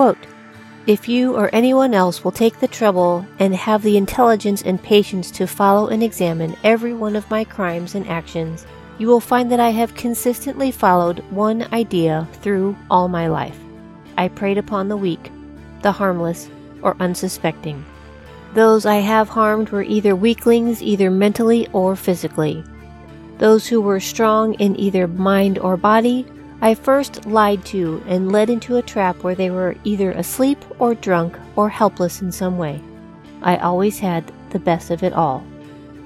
Quote, if you or anyone else will take the trouble and have the intelligence and patience to follow and examine every one of my crimes and actions, you will find that I have consistently followed one idea through all my life. I preyed upon the weak, the harmless, or unsuspecting. Those I have harmed were either weaklings, either mentally or physically. Those who were strong in either mind or body, I first lied to and led into a trap where they were either asleep or drunk or helpless in some way. I always had the best of it all,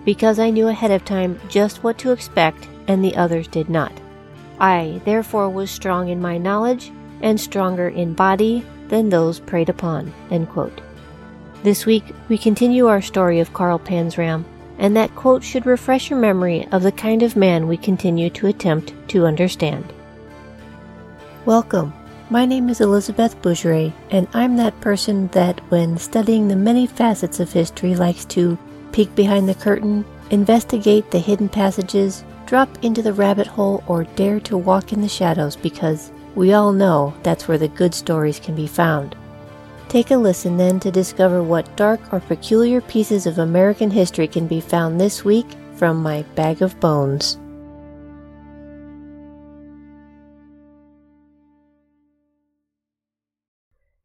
because I knew ahead of time just what to expect and the others did not. I, therefore, was strong in my knowledge and stronger in body than those preyed upon. This week, we continue our story of Carl Panzram, and that quote should refresh your memory of the kind of man we continue to attempt to understand. Welcome. My name is Elizabeth Bougeret, and I'm that person that, when studying the many facets of history, likes to peek behind the curtain, investigate the hidden passages, drop into the rabbit hole, or dare to walk in the shadows because we all know that's where the good stories can be found. Take a listen then to discover what dark or peculiar pieces of American history can be found this week from my bag of bones.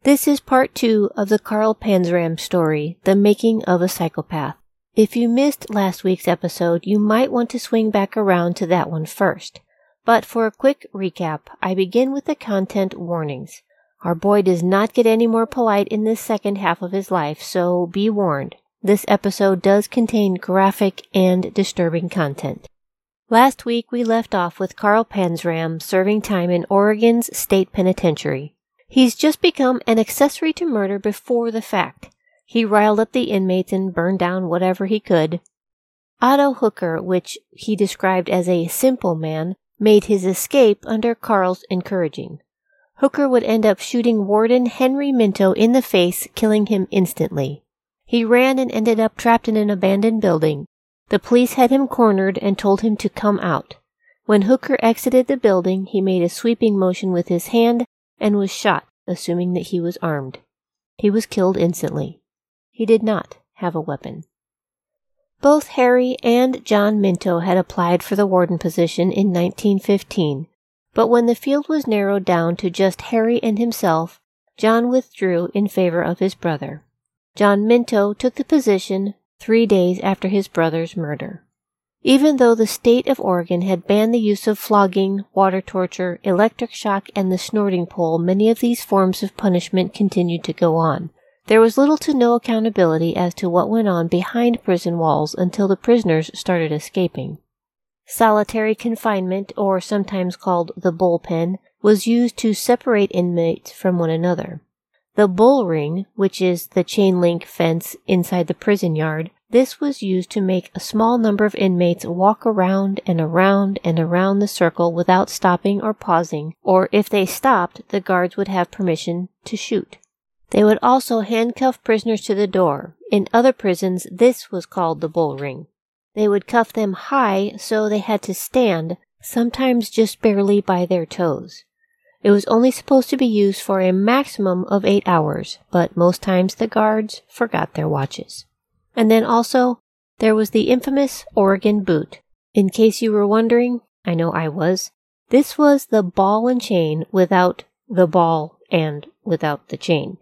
This is part two of the Carl Panzram story, The Making of a Psychopath. If you missed last week's episode, you might want to swing back around to that one first. But for a quick recap, I begin with the content warnings. Our boy does not get any more polite in this second half of his life, so be warned. This episode does contain graphic and disturbing content. Last week we left off with Carl Panzram serving time in Oregon's state penitentiary. He's just become an accessory to murder before the fact. He riled up the inmates and burned down whatever he could. Otto Hooker, which he described as a simple man, made his escape under Carl's encouraging. Hooker would end up shooting Warden Henry Minto in the face, killing him instantly. He ran and ended up trapped in an abandoned building. The police had him cornered and told him to come out. When Hooker exited the building, he made a sweeping motion with his hand and was shot, assuming that he was armed. He was killed instantly. He did not have a weapon. Both Harry and John Minto had applied for the warden position in 1915, but when the field was narrowed down to just Harry and himself, John withdrew in favor of his brother. John Minto took the position three days after his brother's murder. Even though the state of Oregon had banned the use of flogging, water torture, electric shock, and the snorting pole, many of these forms of punishment continued to go on. There was little to no accountability as to what went on behind prison walls until the prisoners started escaping. Solitary confinement, or sometimes called the bullpen, was used to separate inmates from one another. The bull ring, which is the chain link fence inside the prison yard, this was used to make a small number of inmates walk around and around and around the circle without stopping or pausing, or if they stopped, the guards would have permission to shoot. They would also handcuff prisoners to the door. In other prisons, this was called the bull ring. They would cuff them high so they had to stand, sometimes just barely by their toes. It was only supposed to be used for a maximum of eight hours, but most times the guards forgot their watches. And then also, there was the infamous Oregon boot. In case you were wondering, I know I was, this was the ball and chain without the ball and without the chain.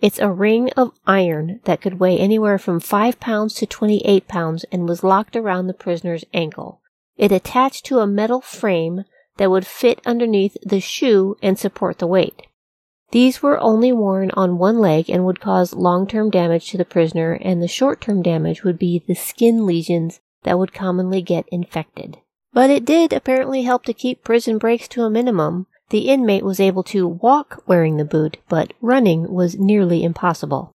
It's a ring of iron that could weigh anywhere from 5 pounds to 28 pounds and was locked around the prisoner's ankle. It attached to a metal frame that would fit underneath the shoe and support the weight. These were only worn on one leg and would cause long-term damage to the prisoner, and the short-term damage would be the skin lesions that would commonly get infected. But it did apparently help to keep prison breaks to a minimum. The inmate was able to walk wearing the boot, but running was nearly impossible.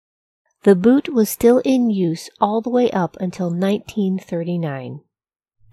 The boot was still in use all the way up until 1939.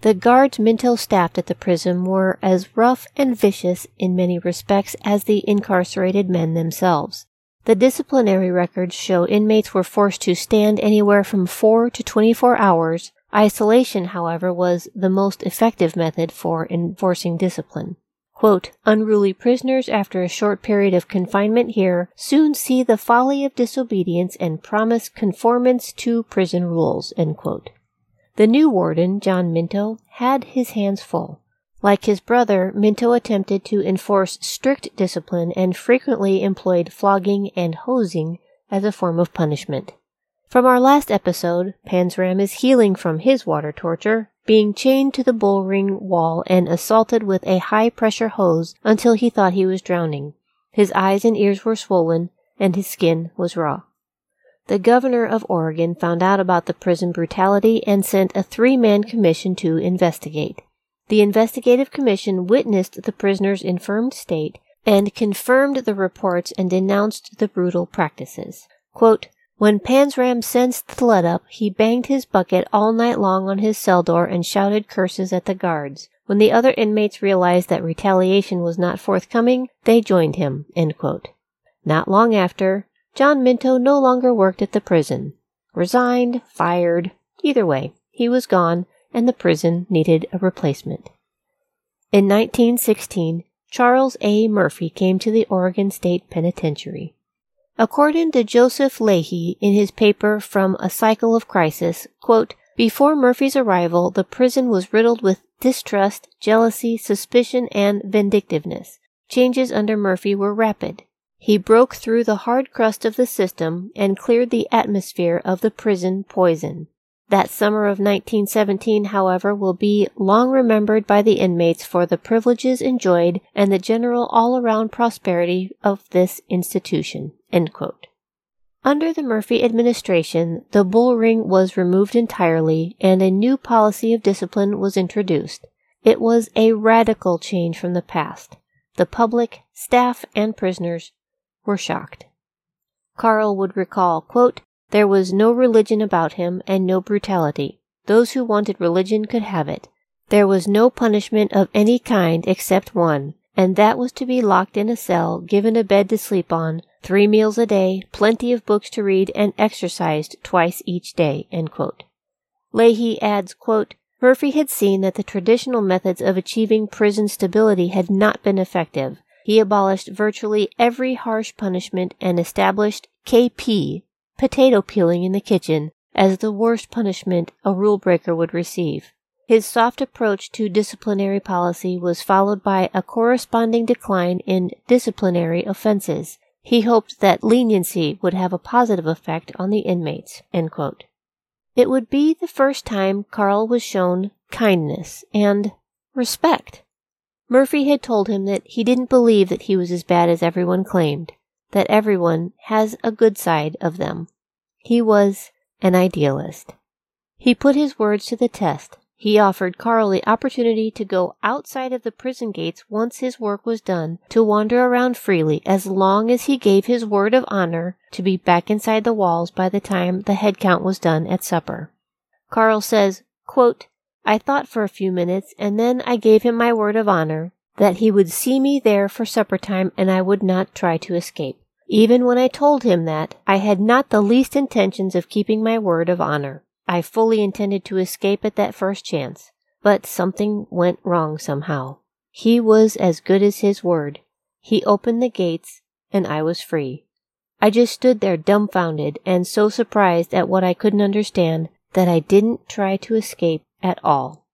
The guards Minto staffed at the prison were as rough and vicious in many respects as the incarcerated men themselves. The disciplinary records show inmates were forced to stand anywhere from 4 to 24 hours. Isolation, however, was the most effective method for enforcing discipline. Quote, unruly prisoners after a short period of confinement here soon see the folly of disobedience and promise conformance to prison rules, The new warden, John Minto, had his hands full. Like his brother, Minto attempted to enforce strict discipline and frequently employed flogging and hosing as a form of punishment. From our last episode, Panzram is healing from his water torture, being chained to the bull ring wall and assaulted with a high pressure hose until he thought he was drowning. His eyes and ears were swollen, and his skin was raw. The governor of Oregon found out about the prison brutality and sent a three man commission to investigate. The investigative commission witnessed the prisoner's infirmed state and confirmed the reports and denounced the brutal practices. Quote, when Panzram sensed the let up, he banged his bucket all night long on his cell door and shouted curses at the guards. When the other inmates realized that retaliation was not forthcoming, they joined him. Not long after, John Minto no longer worked at the prison. Resigned, fired, either way, he was gone, and the prison needed a replacement. In 1916, Charles A. Murphy came to the Oregon State Penitentiary. According to Joseph Leahy in his paper From a Cycle of Crisis, quote, before Murphy's arrival, the prison was riddled with distrust, jealousy, suspicion, and vindictiveness. Changes under Murphy were rapid. He broke through the hard crust of the system and cleared the atmosphere of the prison poison. That summer of 1917, however, will be long remembered by the inmates for the privileges enjoyed and the general all-around prosperity of this institution. Under the Murphy administration, the bull ring was removed entirely and a new policy of discipline was introduced. It was a radical change from the past. The public, staff, and prisoners were shocked. Carl would recall, quote, there was no religion about him and no brutality. Those who wanted religion could have it. There was no punishment of any kind except one, and that was to be locked in a cell, given a bed to sleep on, three meals a day, plenty of books to read, and exercised twice each day. Leahy adds, quote, Murphy had seen that the traditional methods of achieving prison stability had not been effective. He abolished virtually every harsh punishment and established KP, potato peeling in the kitchen as the worst punishment a rule breaker would receive. His soft approach to disciplinary policy was followed by a corresponding decline in disciplinary offenses. He hoped that leniency would have a positive effect on the inmates. It would be the first time Carl was shown kindness and respect. Murphy had told him that he didn't believe that he was as bad as everyone claimed that everyone has a good side of them. He was an idealist. He put his words to the test. He offered Carl the opportunity to go outside of the prison gates once his work was done, to wander around freely as long as he gave his word of honor to be back inside the walls by the time the head count was done at supper. Carl says, quote, I thought for a few minutes and then I gave him my word of honor that he would see me there for supper time and I would not try to escape. Even when I told him that, I had not the least intentions of keeping my word of honor. I fully intended to escape at that first chance. But something went wrong somehow. He was as good as his word. He opened the gates, and I was free. I just stood there dumbfounded and so surprised at what I couldn't understand that I didn't try to escape at all.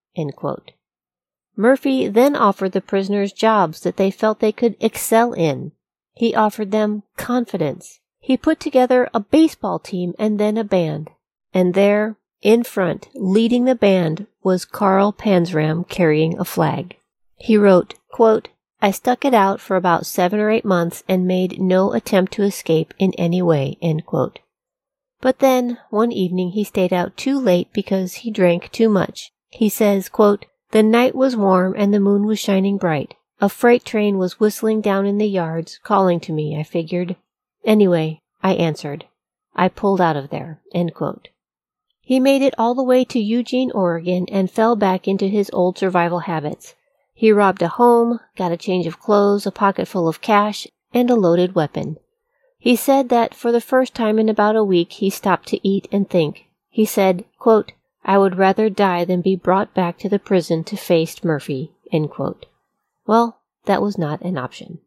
Murphy then offered the prisoners jobs that they felt they could excel in. He offered them confidence. He put together a baseball team and then a band. And there, in front, leading the band, was Carl Panzram carrying a flag. He wrote, quote, I stuck it out for about seven or eight months and made no attempt to escape in any way. But then, one evening he stayed out too late because he drank too much. He says, quote, the night was warm and the moon was shining bright. A freight train was whistling down in the yards, calling to me, I figured. Anyway, I answered. I pulled out of there. He made it all the way to Eugene, Oregon, and fell back into his old survival habits. He robbed a home, got a change of clothes, a pocket full of cash, and a loaded weapon. He said that for the first time in about a week he stopped to eat and think. He said, quote, I would rather die than be brought back to the prison to face Murphy. Well, that was not an option.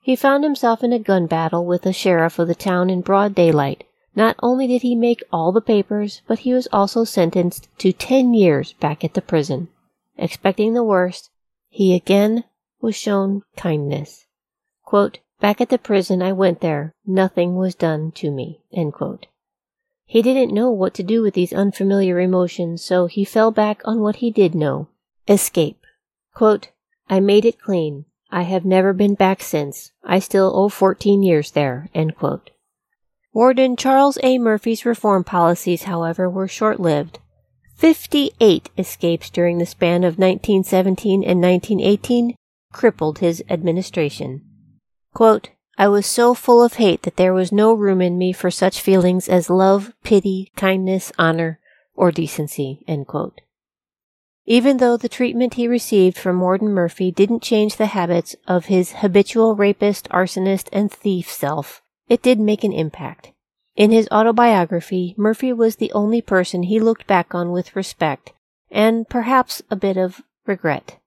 He found himself in a gun battle with the sheriff of the town in broad daylight. Not only did he make all the papers, but he was also sentenced to ten years back at the prison. Expecting the worst, he again was shown kindness. Quote, back at the prison, I went there. Nothing was done to me. He didn't know what to do with these unfamiliar emotions, so he fell back on what he did know escape. Quote, I made it clean. I have never been back since. I still owe 14 years there. Warden Charles A. Murphy's reform policies, however, were short lived. 58 escapes during the span of 1917 and 1918 crippled his administration. Quote, I was so full of hate that there was no room in me for such feelings as love, pity, kindness, honor, or decency. Even though the treatment he received from Warden Murphy didn't change the habits of his habitual rapist, arsonist, and thief self, it did make an impact. In his autobiography, Murphy was the only person he looked back on with respect and perhaps a bit of regret.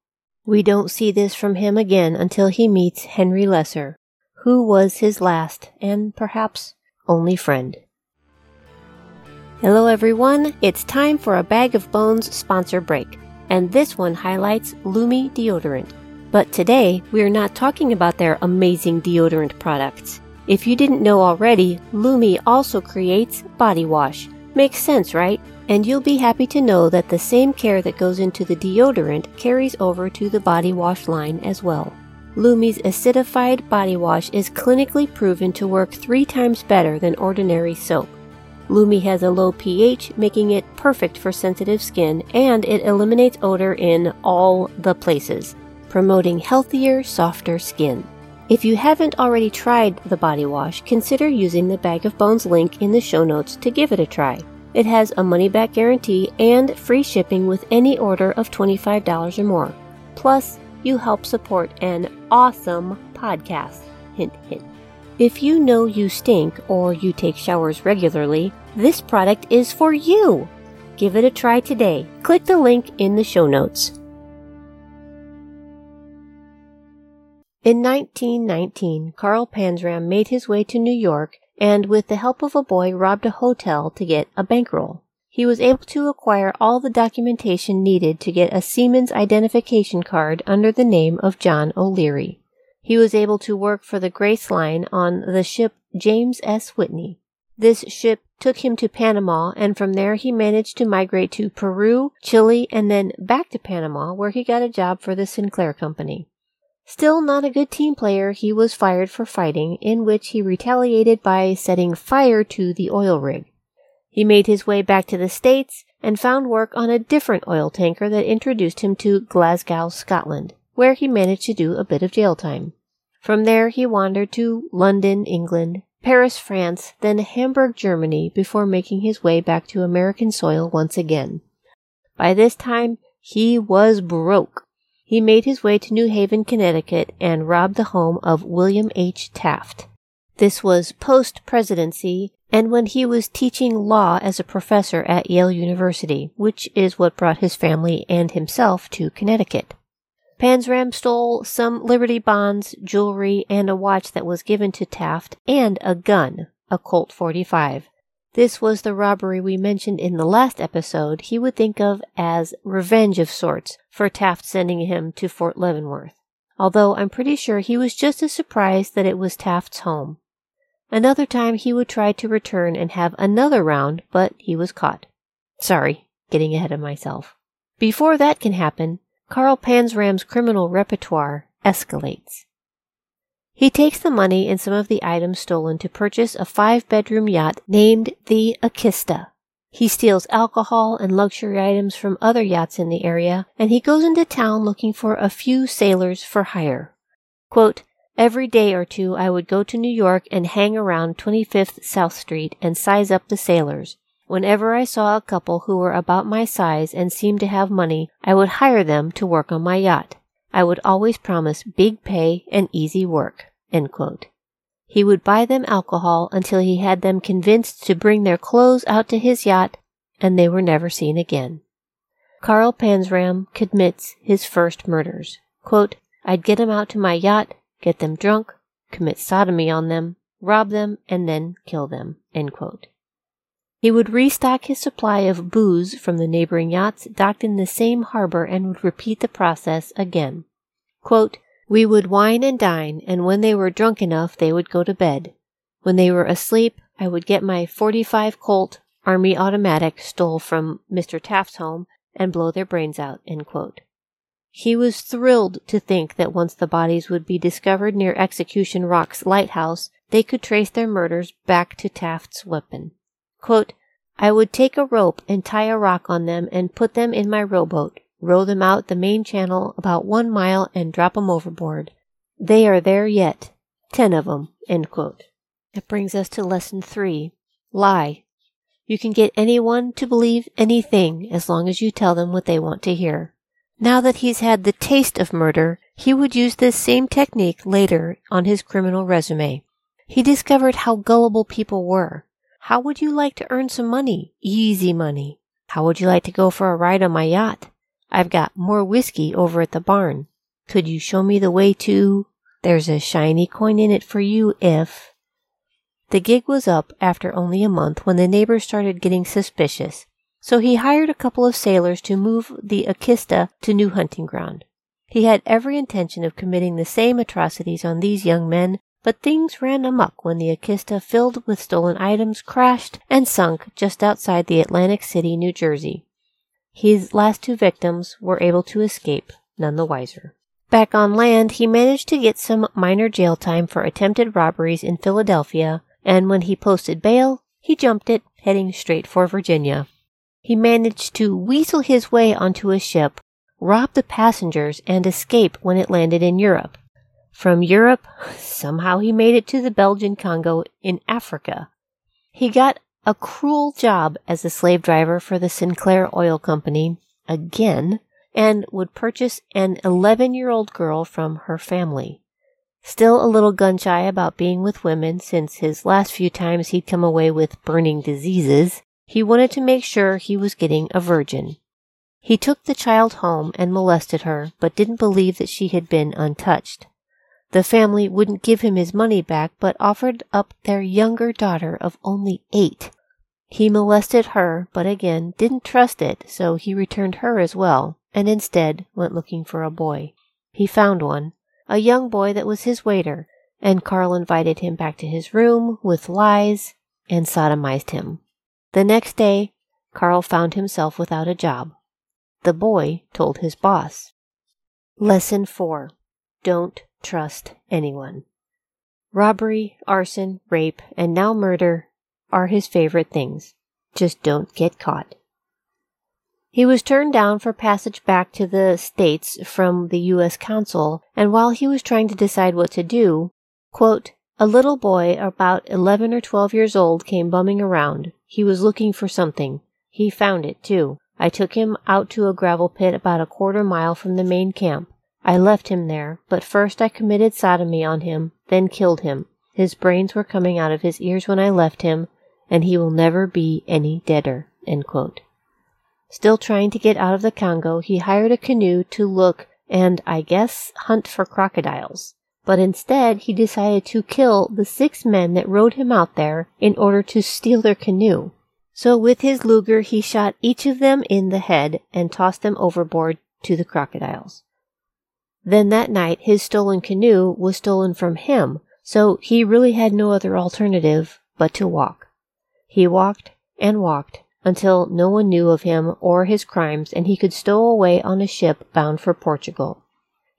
We don't see this from him again until he meets Henry Lesser, who was his last and perhaps only friend. Hello everyone, it's time for a Bag of Bones sponsor break, and this one highlights Lume deodorant. But today, we are not talking about their amazing deodorant products. If you didn't know already, Lume also creates body wash. Makes sense, right? And you'll be happy to know that the same care that goes into the deodorant carries over to the body wash line as well. Lume's acidified body wash is clinically proven to work three times better than ordinary soap. Lume has a low pH, making it perfect for sensitive skin, and it eliminates odor in all the places, promoting healthier, softer skin. If you haven't already tried the body wash, consider using the Bag of Bones link in the show notes to give it a try. It has a money back guarantee and free shipping with any order of $25 or more. Plus, you help support an awesome podcast. Hint, hint. If you know you stink or you take showers regularly, this product is for you. Give it a try today. Click the link in the show notes. In 1919, Carl Panzram made his way to New York and, with the help of a boy, robbed a hotel to get a bankroll he was able to acquire all the documentation needed to get a seaman's identification card under the name of John O'Leary. He was able to work for the Grace Line on the ship James S. Whitney. This ship took him to Panama, and from there he managed to migrate to Peru, Chile, and then back to Panama, where he got a job for the Sinclair Company. Still not a good team player, he was fired for fighting, in which he retaliated by setting fire to the oil rig. He made his way back to the States and found work on a different oil tanker that introduced him to Glasgow, Scotland, where he managed to do a bit of jail time. From there he wandered to London, England, Paris, France, then Hamburg, Germany, before making his way back to American soil once again. By this time, he was broke. He made his way to New Haven, Connecticut, and robbed the home of William H. Taft. This was post presidency and when he was teaching law as a professor at Yale University, which is what brought his family and himself to Connecticut. Panzram stole some Liberty bonds, jewelry, and a watch that was given to Taft, and a gun, a Colt 45. This was the robbery we mentioned in the last episode he would think of as revenge of sorts for Taft sending him to Fort Leavenworth. Although I'm pretty sure he was just as surprised that it was Taft's home. Another time he would try to return and have another round, but he was caught. Sorry, getting ahead of myself. Before that can happen, Carl Panzram's criminal repertoire escalates. He takes the money and some of the items stolen to purchase a five bedroom yacht named the Akiska. He steals alcohol and luxury items from other yachts in the area, and he goes into town looking for a few sailors for hire. Quote, Every day or two I would go to New York and hang around 25th South Street and size up the sailors. Whenever I saw a couple who were about my size and seemed to have money, I would hire them to work on my yacht. I would always promise big pay and easy work. He would buy them alcohol until he had them convinced to bring their clothes out to his yacht, and they were never seen again. Carl Panzram commits his first murders. Quote, I'd get 'em out to my yacht, get them drunk, commit sodomy on them, rob them, and then kill them. He would restock his supply of booze from the neighboring yachts docked in the same harbor and would repeat the process again. Quote, we would wine and dine, and when they were drunk enough, they would go to bed. When they were asleep, I would get my 45 Colt Army automatic stole from Mr. Taft's home and blow their brains out. He was thrilled to think that once the bodies would be discovered near Execution Rock's lighthouse, they could trace their murders back to Taft's weapon. Quote, I would take a rope and tie a rock on them and put them in my rowboat, row them out the main channel about one mile and drop 'em overboard. They are there yet. Ten of 'em. That brings us to lesson three. Lie. You can get anyone to believe anything as long as you tell them what they want to hear. Now that he's had the taste of murder, he would use this same technique later on his criminal resume. He discovered how gullible people were. How would you like to earn some money? Easy money. How would you like to go for a ride on my yacht? I've got more whiskey over at the barn. Could you show me the way to? There's a shiny coin in it for you if. The gig was up after only a month when the neighbors started getting suspicious, so he hired a couple of sailors to move the Akiska to new hunting ground. He had every intention of committing the same atrocities on these young men but things ran amuck when the Akiska, filled with stolen items, crashed and sunk just outside the Atlantic City, New Jersey. His last two victims were able to escape, none the wiser. Back on land, he managed to get some minor jail time for attempted robberies in Philadelphia, and when he posted bail, he jumped it, heading straight for Virginia. He managed to weasel his way onto a ship, rob the passengers, and escape when it landed in Europe. From Europe, somehow he made it to the Belgian Congo in Africa. He got a cruel job as a slave driver for the Sinclair Oil Company again and would purchase an 11 year old girl from her family. Still a little gun shy about being with women since his last few times he'd come away with burning diseases, he wanted to make sure he was getting a virgin. He took the child home and molested her, but didn't believe that she had been untouched. The family wouldn't give him his money back, but offered up their younger daughter of only eight. He molested her, but again didn't trust it, so he returned her as well, and instead went looking for a boy. He found one, a young boy that was his waiter, and Carl invited him back to his room with lies and sodomized him. The next day, Carl found himself without a job. The boy told his boss. Lesson 4. Don't trust anyone. Robbery, arson, rape, and now murder are his favorite things. Just don't get caught. He was turned down for passage back to the States from the U.S. Consul, and while he was trying to decide what to do, quote, a little boy about 11 or 12 years old came bumming around. He was looking for something. He found it, too. I took him out to a gravel pit about a quarter mile from the main camp. I left him there, but first I committed sodomy on him, then killed him. His brains were coming out of his ears when I left him, and he will never be any deader. Still trying to get out of the Congo, he hired a canoe to look and, I guess, hunt for crocodiles. But instead, he decided to kill the six men that rowed him out there in order to steal their canoe. So with his Luger, he shot each of them in the head and tossed them overboard to the crocodiles. Then that night his stolen canoe was stolen from him, so he really had no other alternative but to walk. He walked and walked until no one knew of him or his crimes and he could stow away on a ship bound for Portugal.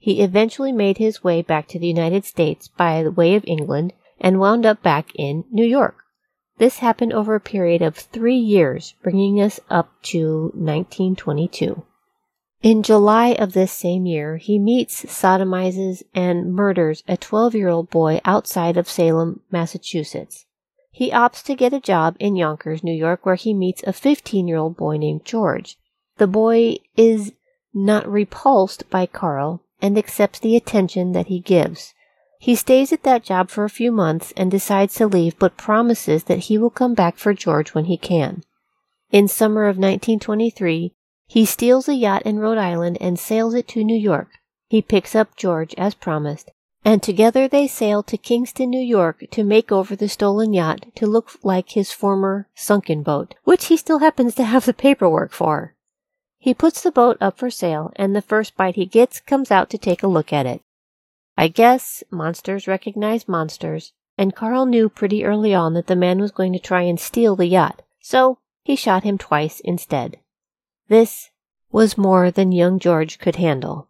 He eventually made his way back to the United States by way of England and wound up back in New York. This happened over a period of three years, bringing us up to 1922. In July of this same year, he meets, sodomizes, and murders a 12 year old boy outside of Salem, Massachusetts. He opts to get a job in Yonkers, New York, where he meets a 15 year old boy named George. The boy is not repulsed by Carl and accepts the attention that he gives. He stays at that job for a few months and decides to leave, but promises that he will come back for George when he can. In summer of 1923, he steals a yacht in Rhode Island and sails it to New York. He picks up George as promised, and together they sail to Kingston, New York to make over the stolen yacht to look like his former sunken boat, which he still happens to have the paperwork for. He puts the boat up for sale, and the first bite he gets comes out to take a look at it. I guess monsters recognize monsters, and Carl knew pretty early on that the man was going to try and steal the yacht, so he shot him twice instead. This was more than young George could handle.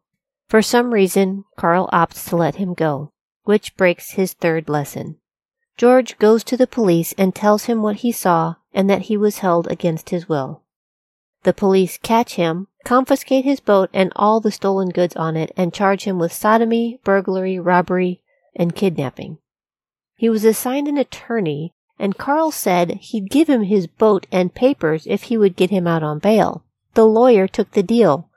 For some reason, Carl opts to let him go, which breaks his third lesson. George goes to the police and tells him what he saw and that he was held against his will. The police catch him, confiscate his boat and all the stolen goods on it, and charge him with sodomy, burglary, robbery, and kidnapping. He was assigned an attorney, and Carl said he'd give him his boat and papers if he would get him out on bail. The lawyer took the deal.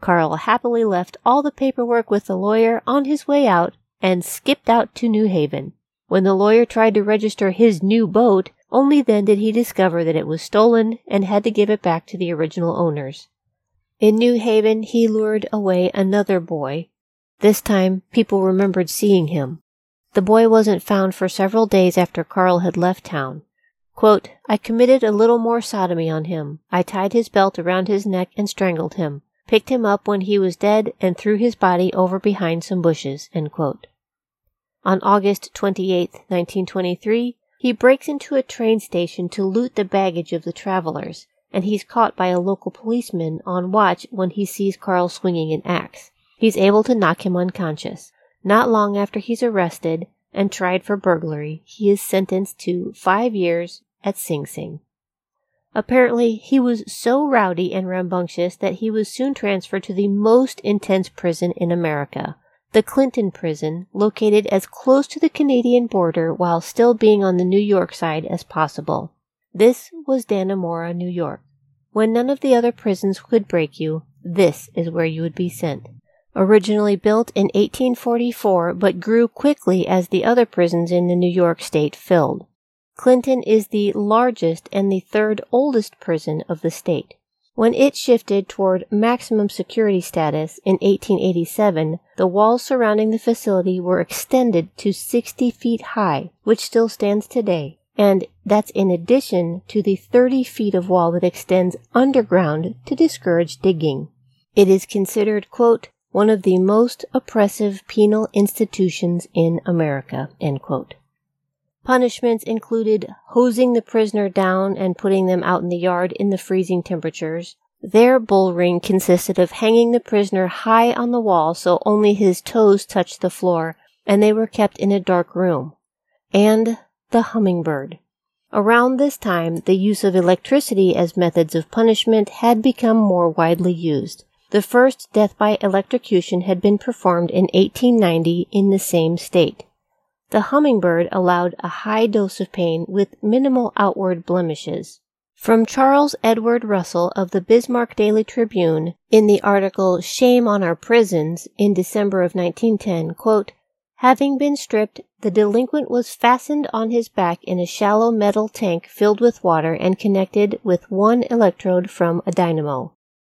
Carl happily left all the paperwork with the lawyer on his way out and skipped out to New Haven. When the lawyer tried to register his new boat, only then did he discover that it was stolen and had to give it back to the original owners. In New Haven, he lured away another boy. This time, people remembered seeing him. The boy wasn't found for several days after Carl had left town. Quote, I committed a little more sodomy on him. I tied his belt around his neck and strangled him, picked him up when he was dead, and threw his body over behind some bushes. On August 28, 1923, he breaks into a train station to loot the baggage of the travelers, and he's caught by a local policeman on watch when he sees Carl swinging an axe. He's able to knock him unconscious. Not long after he's arrested and tried for burglary, he is sentenced to five years at Sing Sing. Apparently, he was so rowdy and rambunctious that he was soon transferred to the most intense prison in America, the Clinton prison, located as close to the Canadian border while still being on the New York side as possible. This was Dannemora, New York. When none of the other prisons could break you, this is where you would be sent. Originally built in 1844 but grew quickly as the other prisons in the New York state filled. Clinton is the largest and the third oldest prison of the state. When it shifted toward maximum security status in 1887, the walls surrounding the facility were extended to 60 feet high, which still stands today. And that's in addition to the 30 feet of wall that extends underground to discourage digging. It is considered, quote, one of the most oppressive penal institutions in America, end quote. Punishments included hosing the prisoner down and putting them out in the yard in the freezing temperatures. Their bull ring consisted of hanging the prisoner high on the wall so only his toes touched the floor, and they were kept in a dark room. And the hummingbird. Around this time, the use of electricity as methods of punishment had become more widely used. The first death by electrocution had been performed in 1890 in the same state. The hummingbird allowed a high dose of pain with minimal outward blemishes. From Charles Edward Russell of the Bismarck Daily Tribune, in the article Shame on Our Prisons in December of 1910, quote, Having been stripped, the delinquent was fastened on his back in a shallow metal tank filled with water and connected with one electrode from a dynamo.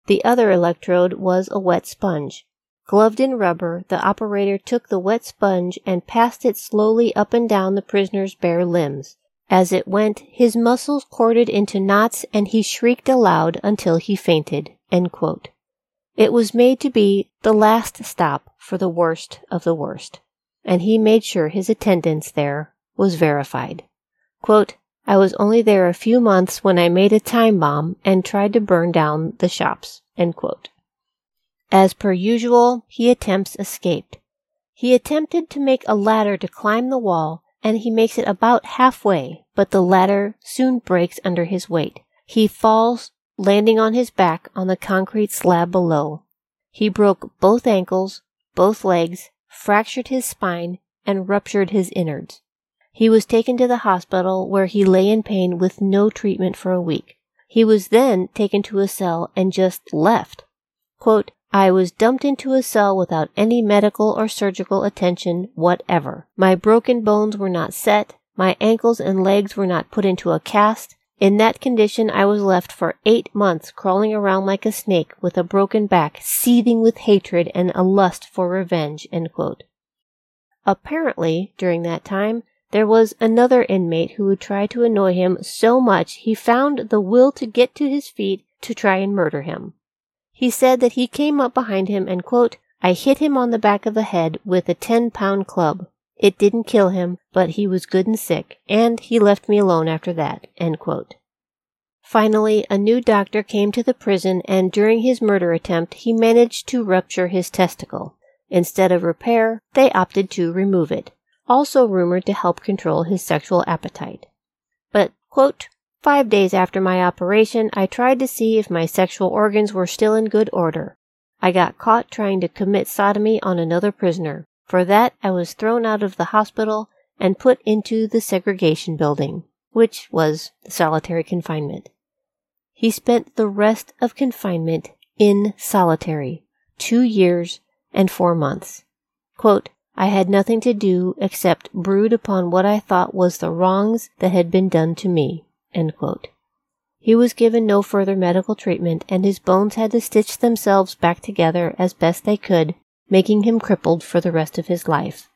The other electrode was a wet sponge. Gloved in rubber, the operator took the wet sponge and passed it slowly up and down the prisoner's bare limbs. As it went, his muscles corded into knots and he shrieked aloud until he fainted. It was made to be the last stop for the worst of the worst, and he made sure his attendance there was verified. Quote, I was only there a few months when I made a time bomb and tried to burn down the shops. As per usual, he attempts escaped. He attempted to make a ladder to climb the wall, and he makes it about halfway, but the ladder soon breaks under his weight. He falls, landing on his back on the concrete slab below. He broke both ankles, both legs, fractured his spine, and ruptured his innards. He was taken to the hospital where he lay in pain with no treatment for a week. He was then taken to a cell and just left. Quote, I was dumped into a cell without any medical or surgical attention whatever. My broken bones were not set, my ankles and legs were not put into a cast. In that condition, I was left for eight months crawling around like a snake with a broken back, seething with hatred and a lust for revenge. Apparently, during that time, there was another inmate who would try to annoy him so much he found the will to get to his feet to try and murder him. He said that he came up behind him and, quote, I hit him on the back of the head with a 10 pound club. It didn't kill him, but he was good and sick, and he left me alone after that. Finally, a new doctor came to the prison, and during his murder attempt, he managed to rupture his testicle. Instead of repair, they opted to remove it, also rumored to help control his sexual appetite. But, quote, five days after my operation, I tried to see if my sexual organs were still in good order. I got caught trying to commit sodomy on another prisoner. For that, I was thrown out of the hospital and put into the segregation building, which was solitary confinement. He spent the rest of confinement in solitary, two years and four months. Quote, I had nothing to do except brood upon what I thought was the wrongs that had been done to me. He was given no further medical treatment, and his bones had to stitch themselves back together as best they could making him crippled for the rest of his life.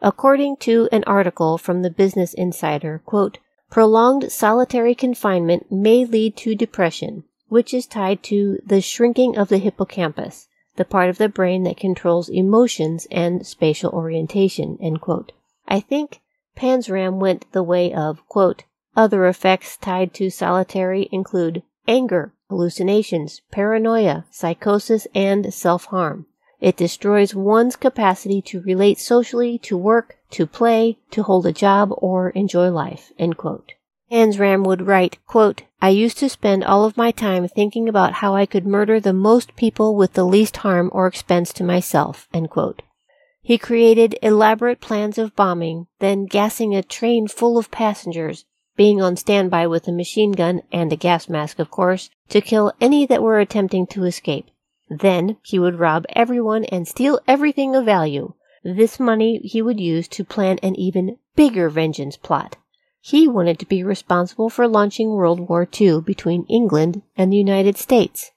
According to an article from the Business Insider, quote, prolonged solitary confinement may lead to depression, which is tied to the shrinking of the hippocampus, the part of the brain that controls emotions and spatial orientation, I think Panzram went the way of, quote, other effects tied to solitary include anger, hallucinations, paranoia, psychosis, and self-harm. It destroys one's capacity to relate socially, to work, to play, to hold a job, or enjoy life. Panzram would write, quote, I used to spend all of my time thinking about how I could murder the most people with the least harm or expense to myself. He created elaborate plans of bombing, then gassing a train full of passengers, being on standby with a machine gun and a gas mask, of course, to kill any that were attempting to escape. Then he would rob everyone and steal everything of value. This money he would use to plan an even bigger vengeance plot. He wanted to be responsible for launching World War II between England and the United States.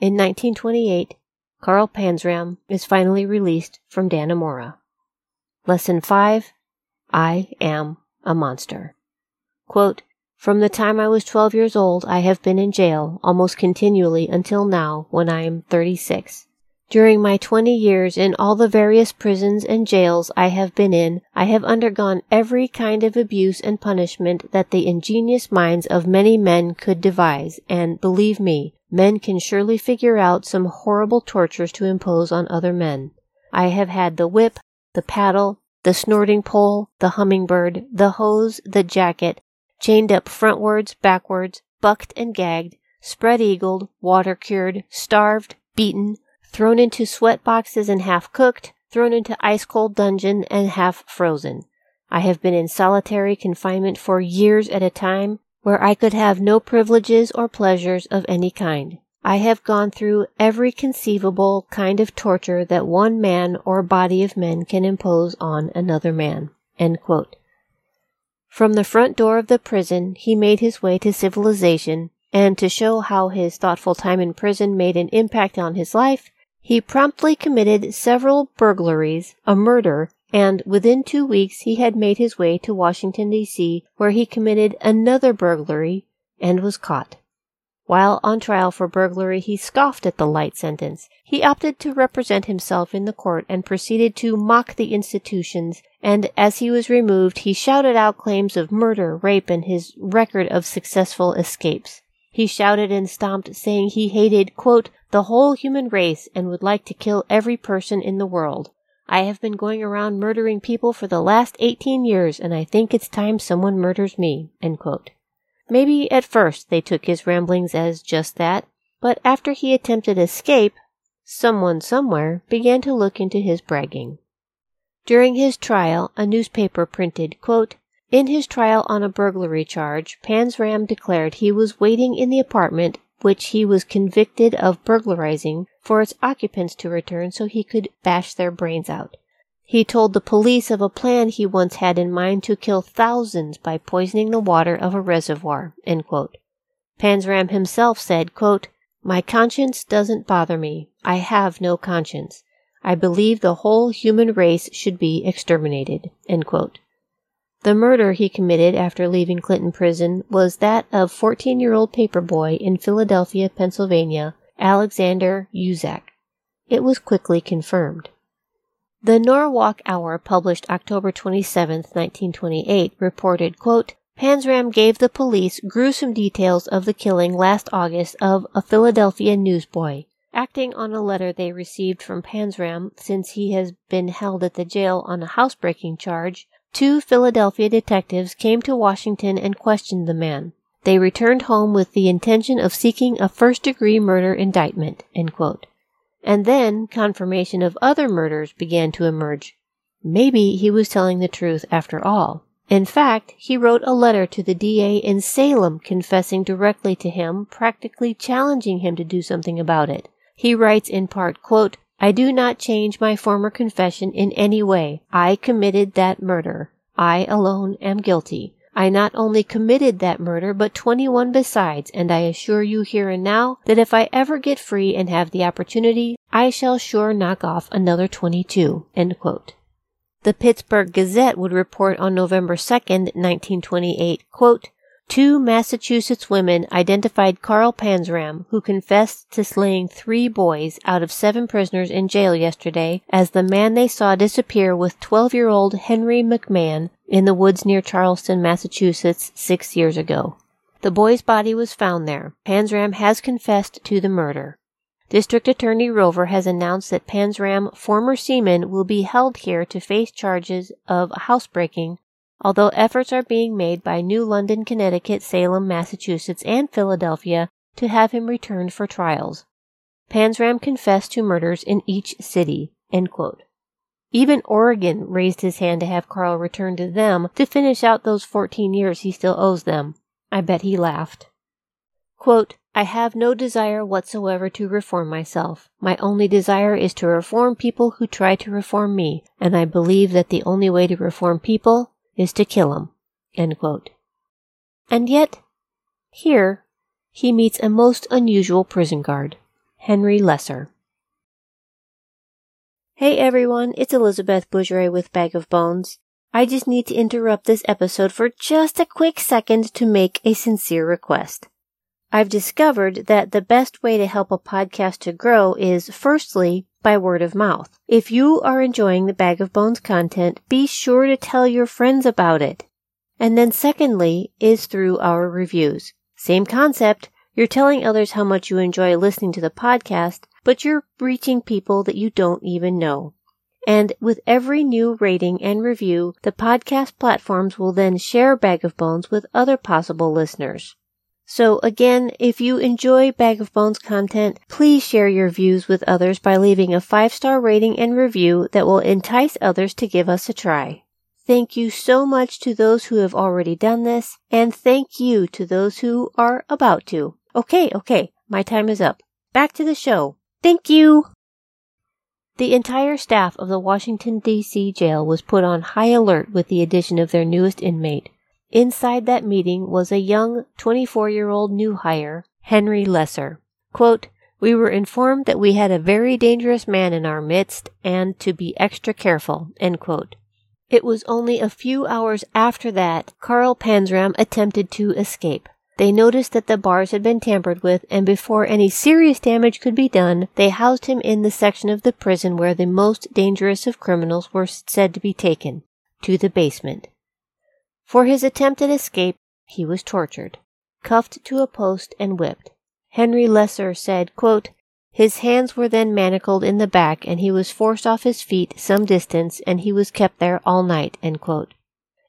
In 1928, Carl Panzram is finally released from Dannemora. Lesson 5 I am a monster. Quote, from the time I was 12 years old, I have been in jail almost continually until now, when I am 36. During my 20 years in all the various prisons and jails I have been in, I have undergone every kind of abuse and punishment that the ingenious minds of many men could devise, and believe me, men can surely figure out some horrible tortures to impose on other men. I have had the whip, the paddle, the snorting pole, the hummingbird, the hose, the jacket, chained up frontwards, backwards, bucked and gagged, spread eagled, water cured, starved, beaten, thrown into sweat boxes and half cooked, thrown into ice cold dungeon and half frozen. I have been in solitary confinement for years at a time, where I could have no privileges or pleasures of any kind. I have gone through every conceivable kind of torture that one man or body of men can impose on another man. From the front door of the prison, he made his way to civilization, and to show how his thoughtful time in prison made an impact on his life, he promptly committed several burglaries, a murder, and within two weeks he had made his way to Washington, D.C., where he committed another burglary and was caught. While on trial for burglary, he scoffed at the light sentence. He opted to represent himself in the court and proceeded to mock the institutions, and as he was removed, he shouted out claims of murder, rape, and his record of successful escapes. He shouted and stomped, saying he hated, quote, the whole human race and would like to kill every person in the world. I have been going around murdering people for the last 18 years, and I think it's time someone murders me, end quote. Maybe at first they took his ramblings as just that, but after he attempted escape, someone somewhere began to look into his bragging. During his trial, a newspaper printed, quote, In his trial on a burglary charge, Panzram declared he was waiting in the apartment which he was convicted of burglarizing for its occupants to return so he could bash their brains out. He told the police of a plan he once had in mind to kill thousands by poisoning the water of a reservoir. Panzram himself said, quote, My conscience doesn't bother me. I have no conscience. I believe the whole human race should be exterminated. The murder he committed after leaving Clinton prison was that of 14 year old paper boy in Philadelphia, Pennsylvania, Alexander Uszacke. It was quickly confirmed. The Norwalk Hour, published October 27, 1928, reported, quote, Panzram gave the police gruesome details of the killing last August of a Philadelphia newsboy. Acting on a letter they received from Panzram since he has been held at the jail on a housebreaking charge, two Philadelphia detectives came to Washington and questioned the man. They returned home with the intention of seeking a first degree murder indictment. And then confirmation of other murders began to emerge. Maybe he was telling the truth after all. In fact, he wrote a letter to the DA in Salem confessing directly to him, practically challenging him to do something about it. He writes in part, quote, I do not change my former confession in any way. I committed that murder. I alone am guilty. I not only committed that murder, but 21 besides, and I assure you here and now that if I ever get free and have the opportunity, I shall sure knock off another 22. The Pittsburgh Gazette would report on November 2, 1928, quote, Two Massachusetts women identified Carl Panzram, who confessed to slaying three boys out of seven prisoners in jail yesterday, as the man they saw disappear with 12 year old Henry McMahon in the woods near Charleston, Massachusetts, six years ago. The boy's body was found there. Panzram has confessed to the murder. District Attorney Rover has announced that Panzram, former seaman, will be held here to face charges of housebreaking, although efforts are being made by New London, Connecticut, Salem, Massachusetts, and Philadelphia to have him returned for trials. Panzram confessed to murders in each city. Even Oregon raised his hand to have Carl return to them to finish out those 14 years he still owes them. I bet he laughed. Quote, I have no desire whatsoever to reform myself. My only desire is to reform people who try to reform me, and I believe that the only way to reform people is to kill them. And yet, here, he meets a most unusual prison guard, Henry Lesser. Hey everyone, it's Elizabeth Bougeret with Bag of Bones. I just need to interrupt this episode for just a quick second to make a sincere request. I've discovered that the best way to help a podcast to grow is firstly by word of mouth. If you are enjoying the Bag of Bones content, be sure to tell your friends about it. And then secondly is through our reviews. Same concept. You're telling others how much you enjoy listening to the podcast but you're reaching people that you don't even know. And with every new rating and review, the podcast platforms will then share Bag of Bones with other possible listeners. So again, if you enjoy Bag of Bones content, please share your views with others by leaving a five star rating and review that will entice others to give us a try. Thank you so much to those who have already done this, and thank you to those who are about to. Okay, okay, my time is up. Back to the show. Thank you! The entire staff of the Washington, D.C. jail was put on high alert with the addition of their newest inmate. Inside that meeting was a young 24 year old new hire, Henry Lesser. Quote, we were informed that we had a very dangerous man in our midst and to be extra careful. It was only a few hours after that Carl Panzram attempted to escape. They noticed that the bars had been tampered with, and before any serious damage could be done, they housed him in the section of the prison where the most dangerous of criminals were said to be taken, to the basement. For his attempt at escape, he was tortured, cuffed to a post, and whipped. Henry Lesser said, quote, his hands were then manacled in the back, and he was forced off his feet some distance, and he was kept there all night.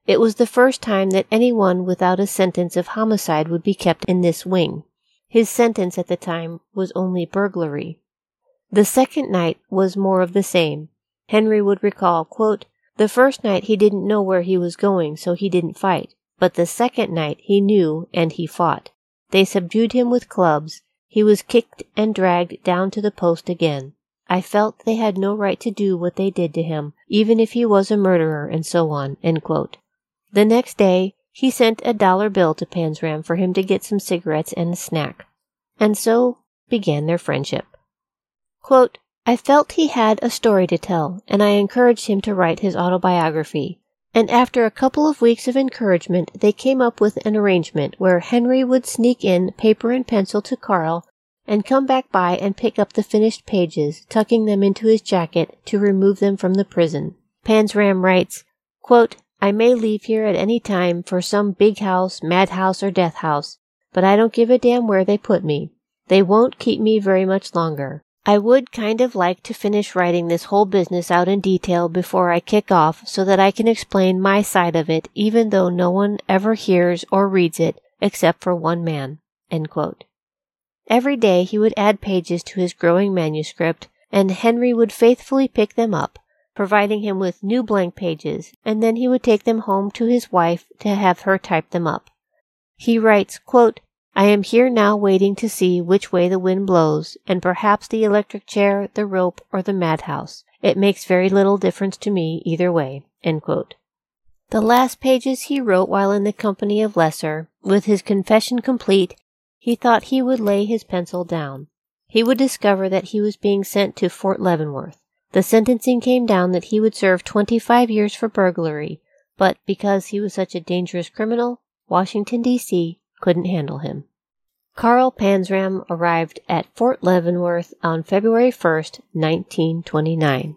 It was the first time that anyone without a sentence of homicide would be kept in this wing. His sentence at the time was only burglary. The second night was more of the same. Henry would recall, quote, The first night he didn't know where he was going, so he didn't fight. But the second night he knew and he fought. They subdued him with clubs. He was kicked and dragged down to the post again. I felt they had no right to do what they did to him, even if he was a murderer, and so on. The next day, he sent a dollar bill to Panzram for him to get some cigarettes and a snack. And so began their friendship. Quote, I felt he had a story to tell, and I encouraged him to write his autobiography. And after a couple of weeks of encouragement, they came up with an arrangement where Henry would sneak in paper and pencil to Carl and come back by and pick up the finished pages, tucking them into his jacket to remove them from the prison. Panzram writes, quote, I may leave here at any time for some big house, madhouse, or death house, but I don't give a damn where they put me. They won't keep me very much longer. I would kind of like to finish writing this whole business out in detail before I kick off so that I can explain my side of it even though no one ever hears or reads it except for one man. Every day he would add pages to his growing manuscript and Henry would faithfully pick them up providing him with new blank pages, and then he would take them home to his wife to have her type them up. He writes, quote, I am here now waiting to see which way the wind blows, and perhaps the electric chair, the rope, or the madhouse. It makes very little difference to me either way. The last pages he wrote while in the company of Lesser, with his confession complete, he thought he would lay his pencil down. He would discover that he was being sent to Fort Leavenworth. The sentencing came down that he would serve 25 years for burglary, but because he was such a dangerous criminal, Washington, D.C. couldn't handle him. Carl Panzram arrived at Fort Leavenworth on February 1, 1929.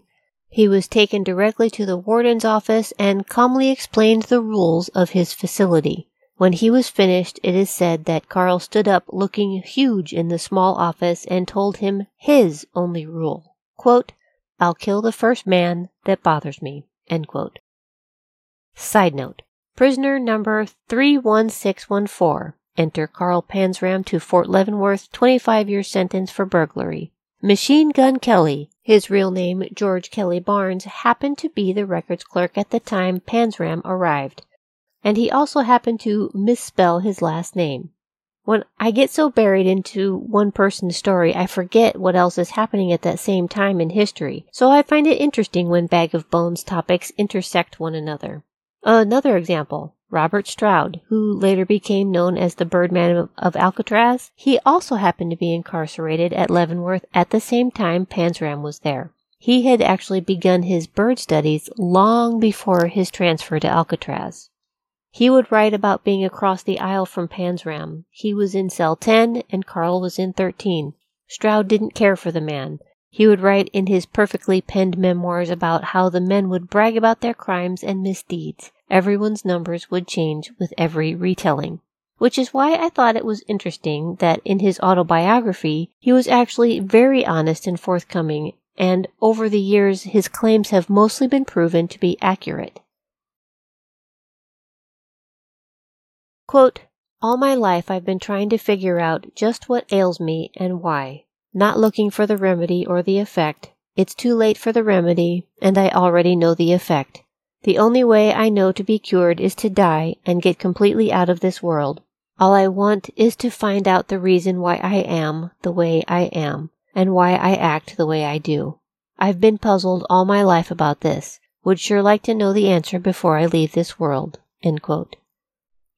He was taken directly to the warden's office and calmly explained the rules of his facility. When he was finished, it is said that Carl stood up looking huge in the small office and told him his only rule. Quote, I'll kill the first man that bothers me. Side note. Prisoner number 31614. Enter Carl Panzram to Fort Leavenworth, 25 year sentence for burglary. Machine Gun Kelly, his real name George Kelly Barnes, happened to be the records clerk at the time Panzram arrived, and he also happened to misspell his last name. When I get so buried into one person's story, I forget what else is happening at that same time in history. So I find it interesting when Bag of Bones topics intersect one another. Another example, Robert Stroud, who later became known as the Birdman of Alcatraz, he also happened to be incarcerated at Leavenworth at the same time Panzram was there. He had actually begun his bird studies long before his transfer to Alcatraz. He would write about being across the aisle from Panzram. He was in cell 10 and Carl was in 13. Stroud didn't care for the man. He would write in his perfectly penned memoirs about how the men would brag about their crimes and misdeeds. Everyone's numbers would change with every retelling. Which is why I thought it was interesting that in his autobiography, he was actually very honest and forthcoming, and over the years, his claims have mostly been proven to be accurate. Quote, All my life I've been trying to figure out just what ails me and why. Not looking for the remedy or the effect. It's too late for the remedy, and I already know the effect. The only way I know to be cured is to die and get completely out of this world. All I want is to find out the reason why I am the way I am, and why I act the way I do. I've been puzzled all my life about this. Would sure like to know the answer before I leave this world.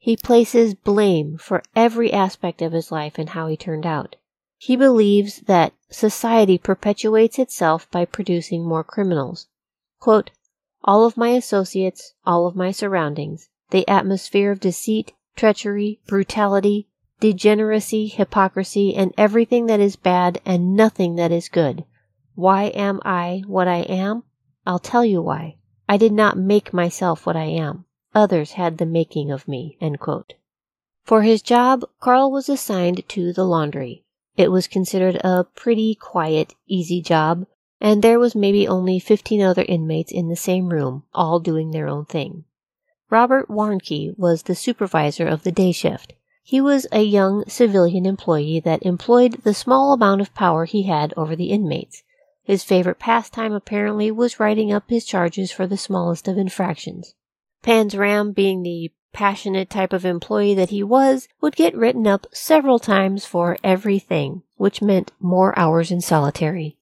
He places blame for every aspect of his life and how he turned out. He believes that society perpetuates itself by producing more criminals. Quote, all of my associates, all of my surroundings, the atmosphere of deceit, treachery, brutality, degeneracy, hypocrisy, and everything that is bad and nothing that is good. Why am I what I am? I'll tell you why. I did not make myself what I am. Others had the making of me. For his job, Carl was assigned to the laundry. It was considered a pretty quiet, easy job, and there was maybe only 15 other inmates in the same room, all doing their own thing. Robert Warnke was the supervisor of the day shift. He was a young civilian employee that employed the small amount of power he had over the inmates. His favorite pastime apparently was writing up his charges for the smallest of infractions. Panzram, being the passionate type of employee that he was, would get written up several times for everything, which meant more hours in solitary.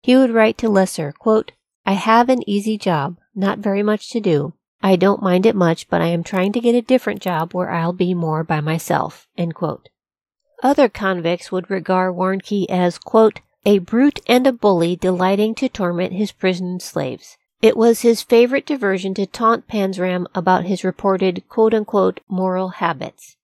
He would write to Lesser, quote, I have an easy job, not very much to do. I don't mind it much, but I am trying to get a different job where I'll be more by myself. Other convicts would regard Warnke as, quote, a brute and a bully delighting to torment his prison slaves. It was his favorite diversion to taunt Panzram about his reported quote unquote moral habits.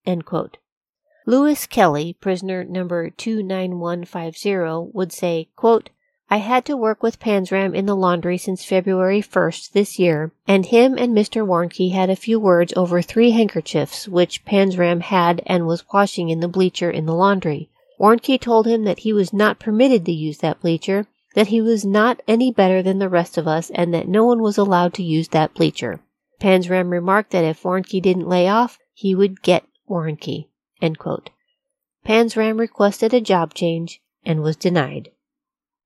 Lewis Kelly, prisoner number 29150, would say, quote, I had to work with Panzram in the laundry since February 1st this year, and him and Mr. Warnke had a few words over three handkerchiefs which Panzram had and was washing in the bleacher in the laundry. Warnke told him that he was not permitted to use that bleacher, that he was not any better than the rest of us, and that no one was allowed to use that bleacher. Panzram remarked that if Warnke didn't lay off, he would get Warnke. Panzram requested a job change and was denied.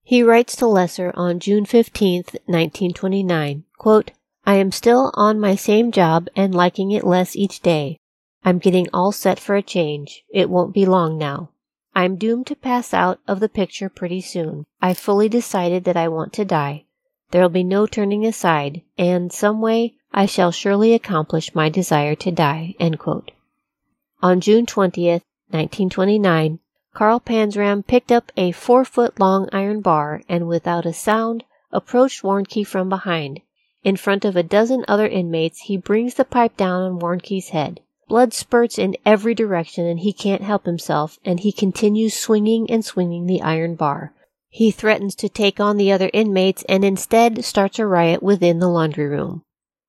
He writes to Lesser on June 15, 1929, quote, I am still on my same job and liking it less each day. I'm getting all set for a change. It won't be long now. I'm doomed to pass out of the picture pretty soon. I've fully decided that I want to die. There'll be no turning aside, and some way I shall surely accomplish my desire to die. On June 20th, 1929, Carl Panzram picked up a four foot long iron bar and without a sound approached Warnke from behind. In front of a dozen other inmates, he brings the pipe down on Warnke's head. Blood spurts in every direction and he can't help himself, and he continues swinging and swinging the iron bar. He threatens to take on the other inmates and instead starts a riot within the laundry room.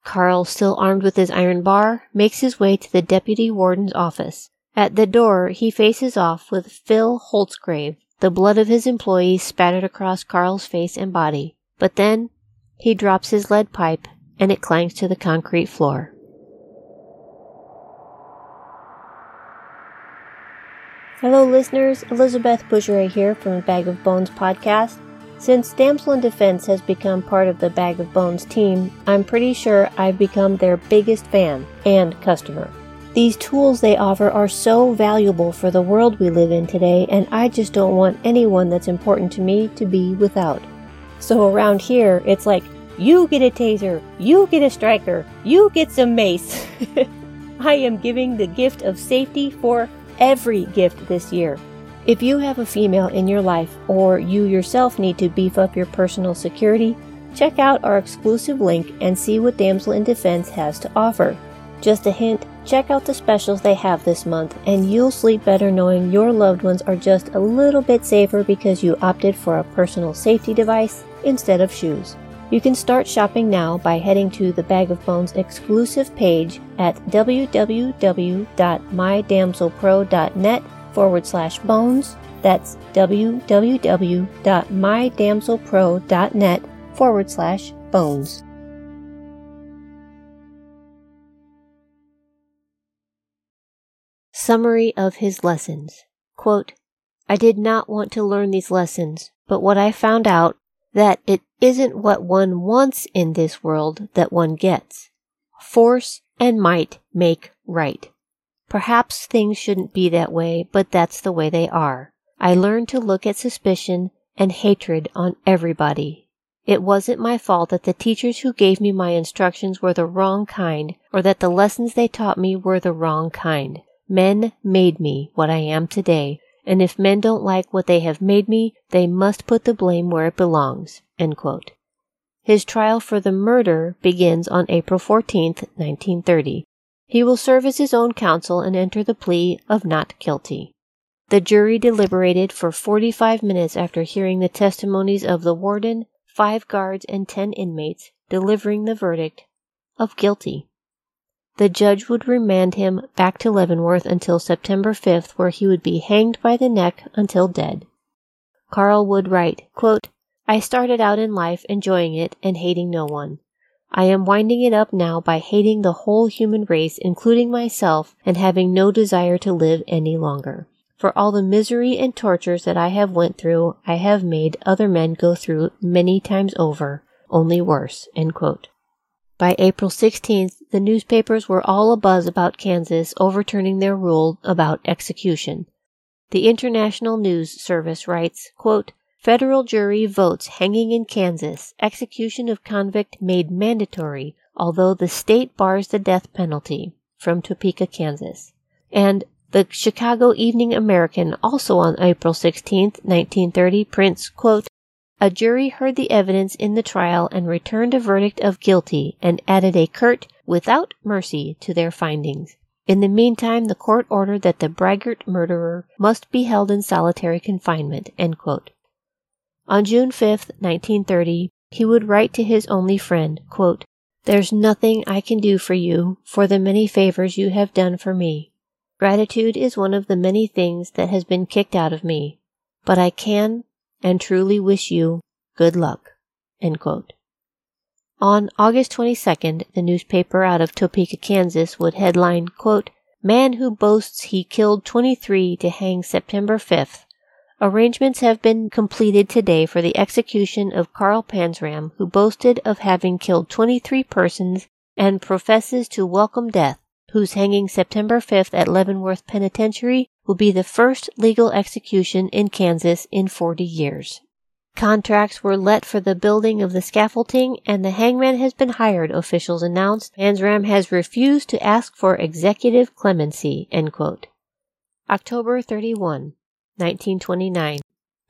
Carl, still armed with his iron bar, makes his way to the deputy warden's office. At the door, he faces off with Phil Holtzgrave, the blood of his employee spattered across Carl's face and body. But then he drops his lead pipe and it clangs to the concrete floor. Hello, listeners. Elizabeth Bougeret here from the Bag of Bones podcast. Since Damsel in Defense has become part of the Bag of Bones team, I'm pretty sure I've become their biggest fan and customer. These tools they offer are so valuable for the world we live in today, and I just don't want anyone that's important to me to be without. So around here, it's like, you get a taser, you get a striker, you get some mace. I am giving the gift of safety for every gift this year. If you have a female in your life or you yourself need to beef up your personal security, check out our exclusive link and see what Damsel in Defense has to offer. Just a hint check out the specials they have this month, and you'll sleep better knowing your loved ones are just a little bit safer because you opted for a personal safety device instead of shoes. You can start shopping now by heading to the Bag of Bones exclusive page at www.mydamselpro.net forward slash bones. That's www.mydamselpro.net forward slash bones. Summary of his lessons. Quote, I did not want to learn these lessons, but what I found out that it isn't what one wants in this world that one gets. Force and might make right. Perhaps things shouldn't be that way, but that's the way they are. I learned to look at suspicion and hatred on everybody. It wasn't my fault that the teachers who gave me my instructions were the wrong kind, or that the lessons they taught me were the wrong kind. Men made me what I am today, and if men don't like what they have made me, they must put the blame where it belongs. His trial for the murder begins on April 14, 1930. He will serve as his own counsel and enter the plea of not guilty. The jury deliberated for 45 minutes after hearing the testimonies of the warden, five guards, and ten inmates, delivering the verdict of guilty. The judge would remand him back to Leavenworth until September 5th, where he would be hanged by the neck until dead. Carl would write, quote, I started out in life enjoying it and hating no one. I am winding it up now by hating the whole human race, including myself, and having no desire to live any longer. For all the misery and tortures that I have went through, I have made other men go through many times over, only worse. By April 16th, the newspapers were all abuzz about Kansas overturning their rule about execution. The International News Service writes, quote, Federal jury votes hanging in Kansas, execution of convict made mandatory, although the state bars the death penalty, from Topeka, Kansas. And the Chicago Evening American, also on April 16, 1930, prints, quote, a jury heard the evidence in the trial and returned a verdict of guilty and added a curt without mercy to their findings. In the meantime, the court ordered that the braggart murderer must be held in solitary confinement. On June 5, 1930, he would write to his only friend, quote, There's nothing I can do for you for the many favors you have done for me. Gratitude is one of the many things that has been kicked out of me, but I can and truly wish you good luck. On August 22nd, the newspaper out of Topeka, Kansas would headline, quote, Man who boasts he killed 23 to hang September 5th Arrangements have been completed today for the execution of Carl Panzram, who boasted of having killed 23 persons and professes to welcome death, whose hanging September 5th at Leavenworth Penitentiary will be the first legal execution in Kansas in 40 years. Contracts were let for the building of the scaffolding, and the hangman has been hired, officials announced. Panzram has refused to ask for executive clemency. October 31. 1929.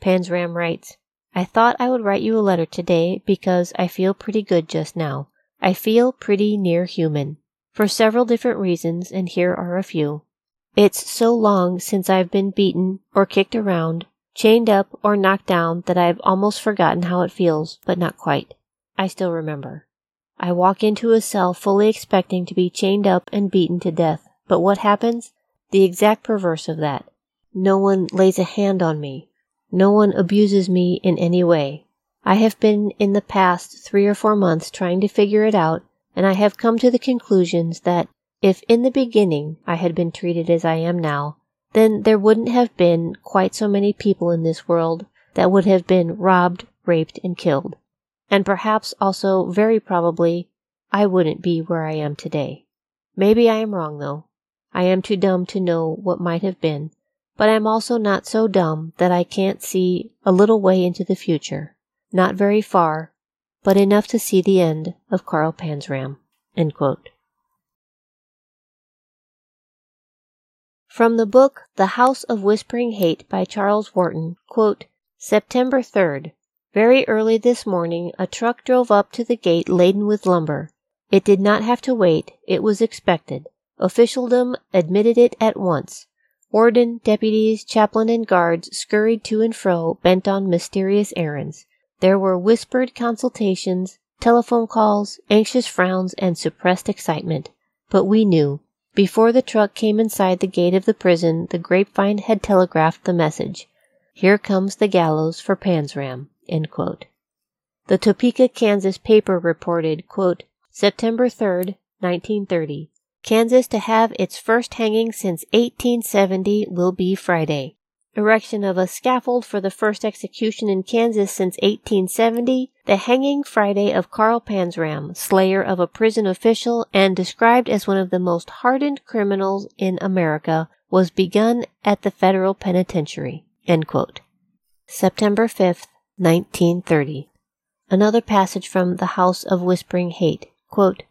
Panzram writes, I thought I would write you a letter today because I feel pretty good just now. I feel pretty near human. For several different reasons, and here are a few. It's so long since I've been beaten or kicked around, chained up or knocked down that I've almost forgotten how it feels, but not quite. I still remember. I walk into a cell fully expecting to be chained up and beaten to death, but what happens? The exact perverse of that. No one lays a hand on me. No one abuses me in any way. I have been in the past three or four months trying to figure it out, and I have come to the conclusions that if in the beginning I had been treated as I am now, then there wouldn't have been quite so many people in this world that would have been robbed, raped, and killed. And perhaps also, very probably, I wouldn't be where I am today. Maybe I am wrong, though. I am too dumb to know what might have been, but I'm also not so dumb that I can't see a little way into the future. Not very far, but enough to see the end of Carl Panzram. From the book The House of Whispering Hate by Charles Wharton, quote, September 3rd. Very early this morning a truck drove up to the gate laden with lumber. It did not have to wait, it was expected. Officialdom admitted it at once. Warden, deputies, chaplain, and guards scurried to and fro, bent on mysterious errands. There were whispered consultations, telephone calls, anxious frowns, and suppressed excitement. But we knew. Before the truck came inside the gate of the prison, the grapevine had telegraphed the message Here comes the gallows for Panzram. The Topeka, Kansas paper reported, quote, September 3rd, 1930. Kansas to have its first hanging since 1870 will be Friday. Erection of a scaffold for the first execution in Kansas since 1870, the hanging Friday of Carl Panzram, slayer of a prison official and described as one of the most hardened criminals in America, was begun at the federal penitentiary. September 5th, 1930. Another passage from The House of Whispering Hate. Quote,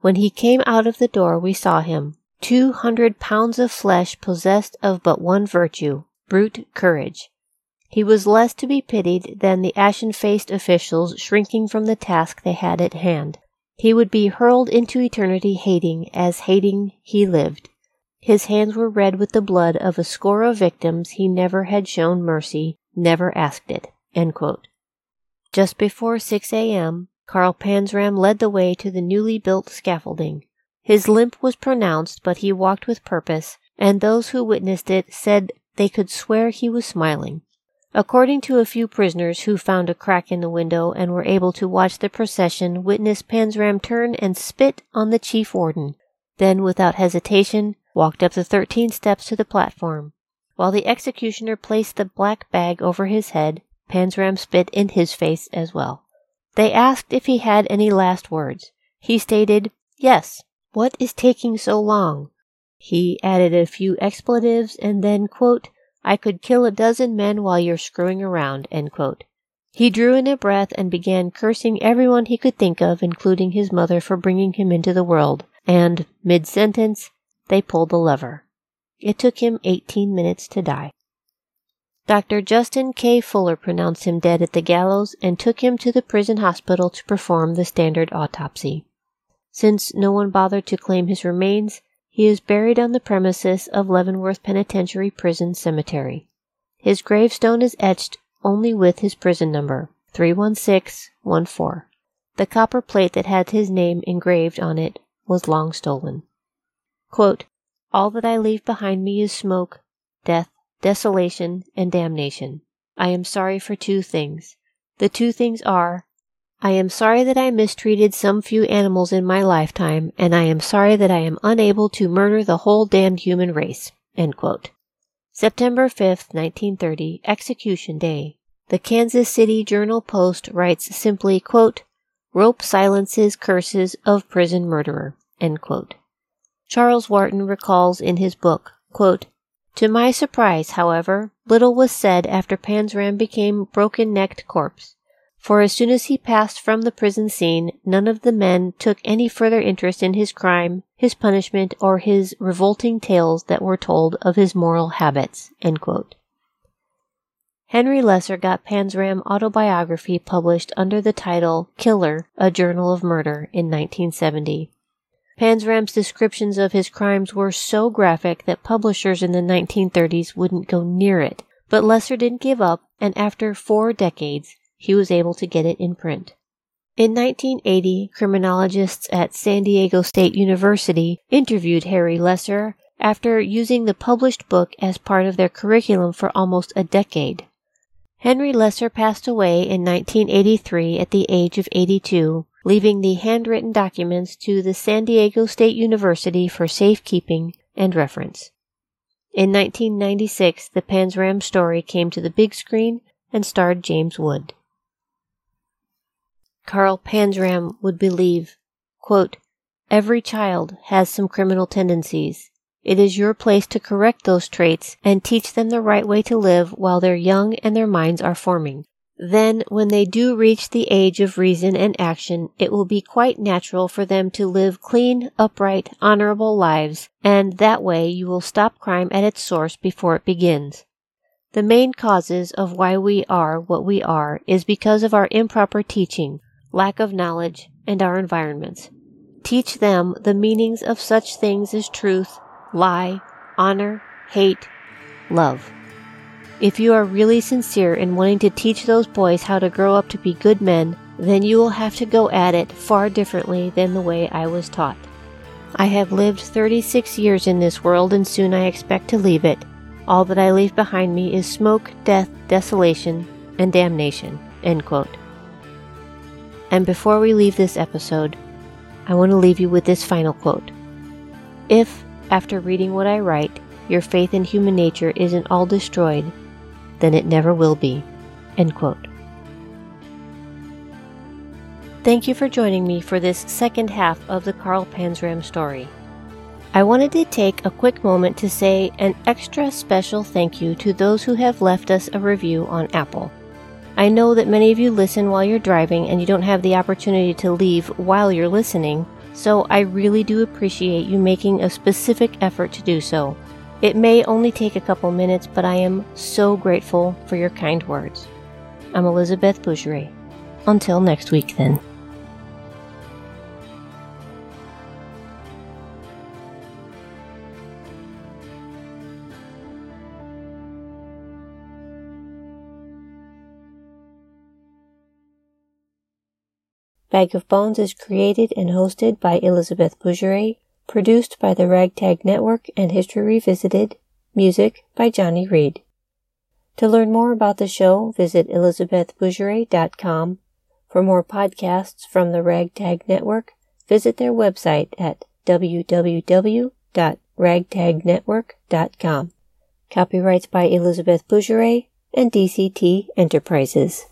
when he came out of the door, we saw him. Two hundred pounds of flesh possessed of but one virtue brute courage. He was less to be pitied than the ashen faced officials shrinking from the task they had at hand. He would be hurled into eternity hating, as hating he lived. His hands were red with the blood of a score of victims he never had shown mercy, never asked it. Just before 6 a.m., Carl Panzram led the way to the newly built scaffolding. His limp was pronounced, but he walked with purpose, and those who witnessed it said they could swear he was smiling. According to a few prisoners who found a crack in the window and were able to watch the procession witness Panzram turn and spit on the chief warden, then without hesitation walked up the thirteen steps to the platform. While the executioner placed the black bag over his head, Panzram spit in his face as well. They asked if he had any last words. He stated, Yes. What is taking so long? He added a few expletives and then, quote, I could kill a dozen men while you're screwing around, end quote. He drew in a breath and began cursing everyone he could think of, including his mother, for bringing him into the world, and, mid sentence, they pulled the lever. It took him 18 minutes to die. Dr. Justin K. Fuller pronounced him dead at the gallows and took him to the prison hospital to perform the standard autopsy. Since no one bothered to claim his remains, he is buried on the premises of Leavenworth Penitentiary Prison Cemetery. His gravestone is etched only with his prison number, 31614. The copper plate that had his name engraved on it was long stolen. Quote, All that I leave behind me is smoke, death, desolation, and damnation. I am sorry for two things. The two things are I am sorry that I mistreated some few animals in my lifetime, and I am sorry that I am unable to murder the whole damned human race. September 5th, 1930, Execution Day. The Kansas City Journal Post writes simply, quote, Rope silences curses of prison murderer. Charles Wharton recalls in his book, quote, To my surprise, however, little was said after Panzram became broken-necked corpse for as soon as he passed from the prison scene, none of the men took any further interest in his crime, his punishment, or his revolting tales that were told of his moral habits. Henry Lesser got Panzram autobiography published under the title Killer, A Journal of Murder in 1970. Panzram's descriptions of his crimes were so graphic that publishers in the 1930s wouldn't go near it. But Lesser didn't give up, and after four decades, he was able to get it in print. In 1980, criminologists at San Diego State University interviewed Harry Lesser after using the published book as part of their curriculum for almost a decade. Henry Lesser passed away in 1983 at the age of 82, leaving the handwritten documents to the San Diego State University for safekeeping and reference. In 1996, the Panzram story came to the big screen and starred James Wood. Carl Panzram would believe, quote, Every child has some criminal tendencies. It is your place to correct those traits and teach them the right way to live while they're young and their minds are forming. Then, when they do reach the age of reason and action, it will be quite natural for them to live clean, upright, honorable lives, and that way you will stop crime at its source before it begins. The main causes of why we are what we are is because of our improper teaching, lack of knowledge, and our environments. Teach them the meanings of such things as truth, lie, honor, hate, love. If you are really sincere in wanting to teach those boys how to grow up to be good men, then you will have to go at it far differently than the way I was taught. I have lived 36 years in this world and soon I expect to leave it. All that I leave behind me is smoke, death, desolation, and damnation. End quote. And before we leave this episode, I want to leave you with this final quote. If, after reading what I write, your faith in human nature isn't all destroyed, then it never will be. End quote. Thank you for joining me for this second half of the Carl Panzram story. I wanted to take a quick moment to say an extra special thank you to those who have left us a review on Apple. I know that many of you listen while you're driving and you don't have the opportunity to leave while you're listening, so I really do appreciate you making a specific effort to do so. It may only take a couple minutes, but I am so grateful for your kind words. I'm Elizabeth Bougeret. Until next week, then. Bag of Bones is created and hosted by Elizabeth Bougeret, produced by the Ragtag Network and History Revisited, music by Johnny Reed. To learn more about the show, visit elizabethbougeret.com. For more podcasts from the Ragtag Network, visit their website at www.ragtagnetwork.com. Copyrights by Elizabeth Bougeret and DCT Enterprises.